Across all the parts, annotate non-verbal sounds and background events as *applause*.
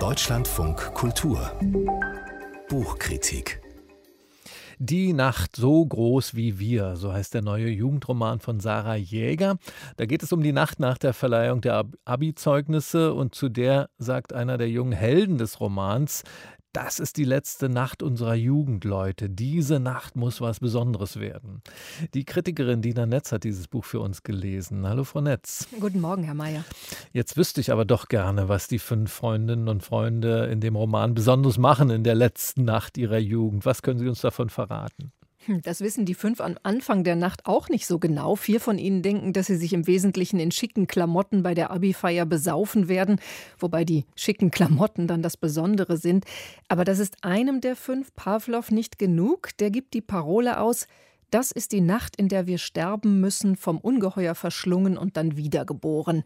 Deutschlandfunk Kultur Buchkritik die Nacht so groß wie wir, so heißt der neue Jugendroman von Sarah Jäger. Da geht es um die Nacht nach der Verleihung der Abi-Zeugnisse und zu der sagt einer der jungen Helden des Romans, das ist die letzte Nacht unserer Jugendleute. Diese Nacht muss was Besonderes werden. Die Kritikerin Dina Netz hat dieses Buch für uns gelesen. Hallo, Frau Netz. Guten Morgen, Herr Mayer. Jetzt wüsste ich aber doch gerne, was die fünf Freundinnen und Freunde in dem Roman besonders machen in der letzten Nacht ihrer Jugend. Was können Sie uns davon verraten? Hm, das wissen die fünf am Anfang der Nacht auch nicht so genau. Vier von ihnen denken, dass sie sich im Wesentlichen in schicken Klamotten bei der Abi-Feier besaufen werden, wobei die schicken Klamotten dann das Besondere sind. Aber das ist einem der fünf, Pavlov, nicht genug. Der gibt die Parole aus, das ist die Nacht, in der wir sterben müssen, vom Ungeheuer verschlungen und dann wiedergeboren.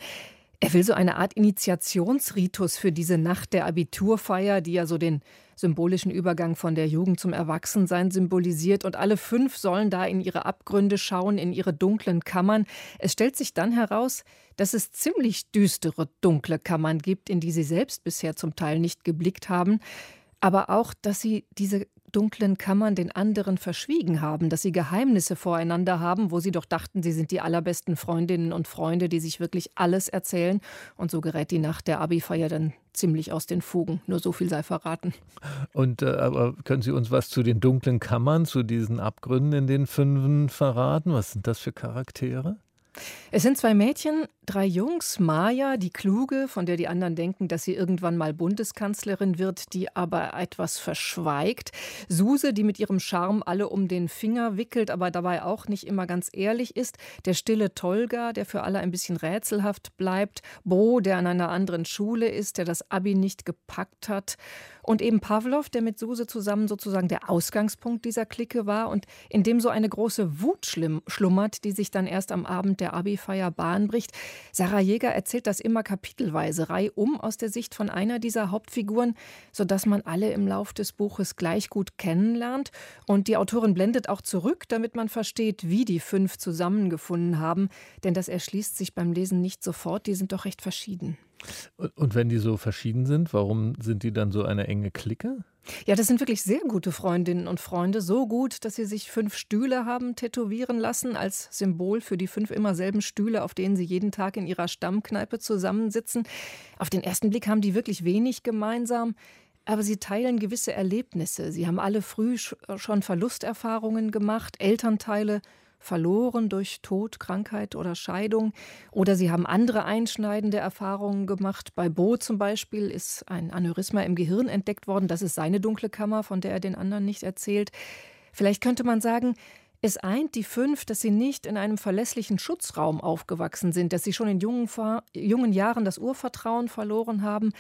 Er will so eine Art Initiationsritus für diese Nacht der Abiturfeier, die ja so den symbolischen Übergang von der Jugend zum Erwachsensein symbolisiert. Und alle fünf sollen da in ihre Abgründe schauen, in ihre dunklen Kammern. Es stellt sich dann heraus, dass es ziemlich düstere, dunkle Kammern gibt, in die sie selbst bisher zum Teil nicht geblickt haben aber auch, dass sie diese dunklen Kammern den anderen verschwiegen haben, dass sie Geheimnisse voreinander haben, wo sie doch dachten, sie sind die allerbesten Freundinnen und Freunde, die sich wirklich alles erzählen. Und so gerät die Nacht der Abi-Feier dann ziemlich aus den Fugen. Nur so viel sei verraten. Und äh, aber können Sie uns was zu den dunklen Kammern, zu diesen Abgründen in den Fünfen verraten? Was sind das für Charaktere? Es sind zwei Mädchen, drei Jungs. Maja, die Kluge, von der die anderen denken, dass sie irgendwann mal Bundeskanzlerin wird, die aber etwas verschweigt. Suse, die mit ihrem Charme alle um den Finger wickelt, aber dabei auch nicht immer ganz ehrlich ist. Der stille Tolga, der für alle ein bisschen rätselhaft bleibt. Bo, der an einer anderen Schule ist, der das Abi nicht gepackt hat. Und eben Pavlov, der mit Suse zusammen sozusagen der Ausgangspunkt dieser Clique war und in dem so eine große Wut schlummert, die sich dann erst am Abend der Abi-Feier Bahn bricht. Sarah Jäger erzählt das immer kapitelweise, reihum aus der Sicht von einer dieser Hauptfiguren, sodass man alle im Lauf des Buches gleich gut kennenlernt. Und die Autorin blendet auch zurück, damit man versteht, wie die fünf zusammengefunden haben. Denn das erschließt sich beim Lesen nicht sofort, die sind doch recht verschieden. Und wenn die so verschieden sind, warum sind die dann so eine enge Clique? Ja, das sind wirklich sehr gute Freundinnen und Freunde. So gut, dass sie sich fünf Stühle haben tätowieren lassen, als Symbol für die fünf immer selben Stühle, auf denen sie jeden Tag in ihrer Stammkneipe zusammensitzen. Auf den ersten Blick haben die wirklich wenig gemeinsam. Aber sie teilen gewisse Erlebnisse. Sie haben alle früh schon Verlusterfahrungen gemacht, Elternteile verloren durch Tod, Krankheit oder Scheidung. Oder sie haben andere einschneidende Erfahrungen gemacht. Bei Bo zum Beispiel ist ein Aneurysma im Gehirn entdeckt worden. Das ist seine dunkle Kammer, von der er den anderen nicht erzählt. Vielleicht könnte man sagen, es eint die fünf, dass sie nicht in einem verlässlichen Schutzraum aufgewachsen sind, dass sie schon in jungen, jungen Jahren das Urvertrauen verloren haben.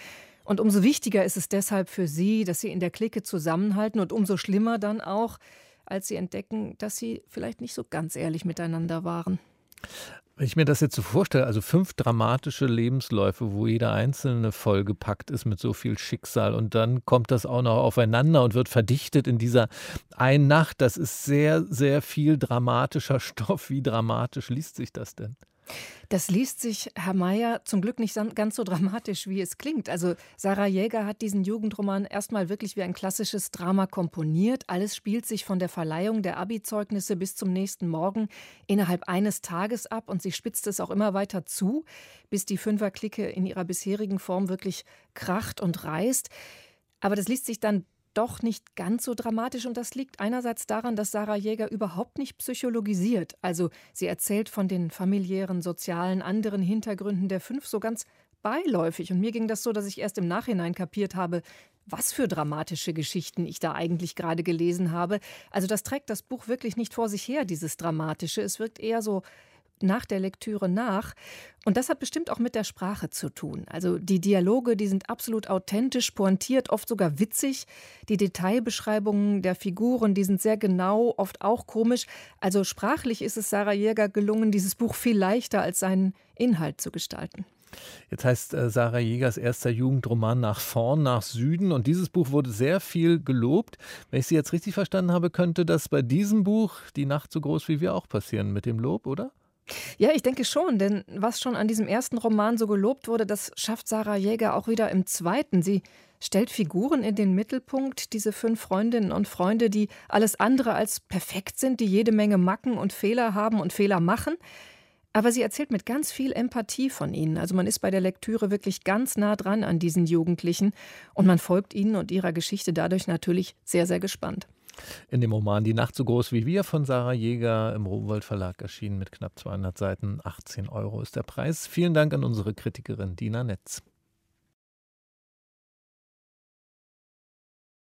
Und umso wichtiger ist es deshalb für sie, dass sie in der Clique zusammenhalten und umso schlimmer dann auch, als sie entdecken, dass sie vielleicht nicht so ganz ehrlich miteinander waren. Wenn ich mir das jetzt so vorstelle, also fünf dramatische Lebensläufe, wo jeder einzelne vollgepackt ist mit so viel Schicksal und dann kommt das auch noch aufeinander und wird verdichtet in dieser einen Nacht, das ist sehr, sehr viel dramatischer *laughs* Stoff. Wie dramatisch liest sich das denn? Das liest sich, Herr Mayer, zum Glück nicht ganz so dramatisch, wie es klingt. Also Sarah Jäger hat diesen Jugendroman erstmal wirklich wie ein klassisches Drama komponiert. Alles spielt sich von der Verleihung der Abi-Zeugnisse bis zum nächsten Morgen innerhalb eines Tages ab und sie spitzt es auch immer weiter zu, bis die Fünferklicke in ihrer bisherigen Form wirklich kracht und reißt. Aber das liest sich dann doch nicht ganz so dramatisch und das liegt einerseits daran, dass Sarah Jäger überhaupt nicht psychologisiert. Also sie erzählt von den familiären, sozialen, anderen Hintergründen der fünf so ganz beiläufig. Und mir ging das so, dass ich erst im Nachhinein kapiert habe, was für dramatische Geschichten ich da eigentlich gerade gelesen habe. Also das trägt das Buch wirklich nicht vor sich her, dieses Dramatische. Es wirkt eher so nach der Lektüre nach. Und das hat bestimmt auch mit der Sprache zu tun. Also die Dialoge, die sind absolut authentisch, pointiert, oft sogar witzig. Die Detailbeschreibungen der Figuren, die sind sehr genau, oft auch komisch. Also sprachlich ist es Sarah Jäger gelungen, dieses Buch viel leichter als seinen Inhalt zu gestalten. Jetzt heißt äh, Sarah Jägers erster Jugendroman nach vorn, nach Süden. Und dieses Buch wurde sehr viel gelobt. Wenn ich Sie jetzt richtig verstanden habe, könnte das bei diesem Buch Die Nacht so groß wie wir auch passieren mit dem Lob, oder? Ja, ich denke schon, denn was schon an diesem ersten Roman so gelobt wurde, das schafft Sarah Jäger auch wieder im zweiten. Sie stellt Figuren in den Mittelpunkt, diese fünf Freundinnen und Freunde, die alles andere als perfekt sind, die jede Menge Macken und Fehler haben und Fehler machen. Aber sie erzählt mit ganz viel Empathie von ihnen. Also man ist bei der Lektüre wirklich ganz nah dran an diesen Jugendlichen und man folgt ihnen und ihrer Geschichte dadurch natürlich sehr, sehr gespannt. In dem Roman Die Nacht so groß wie wir von Sarah Jäger im Rowold Verlag erschienen mit knapp 200 Seiten. 18 Euro ist der Preis. Vielen Dank an unsere Kritikerin Dina Netz.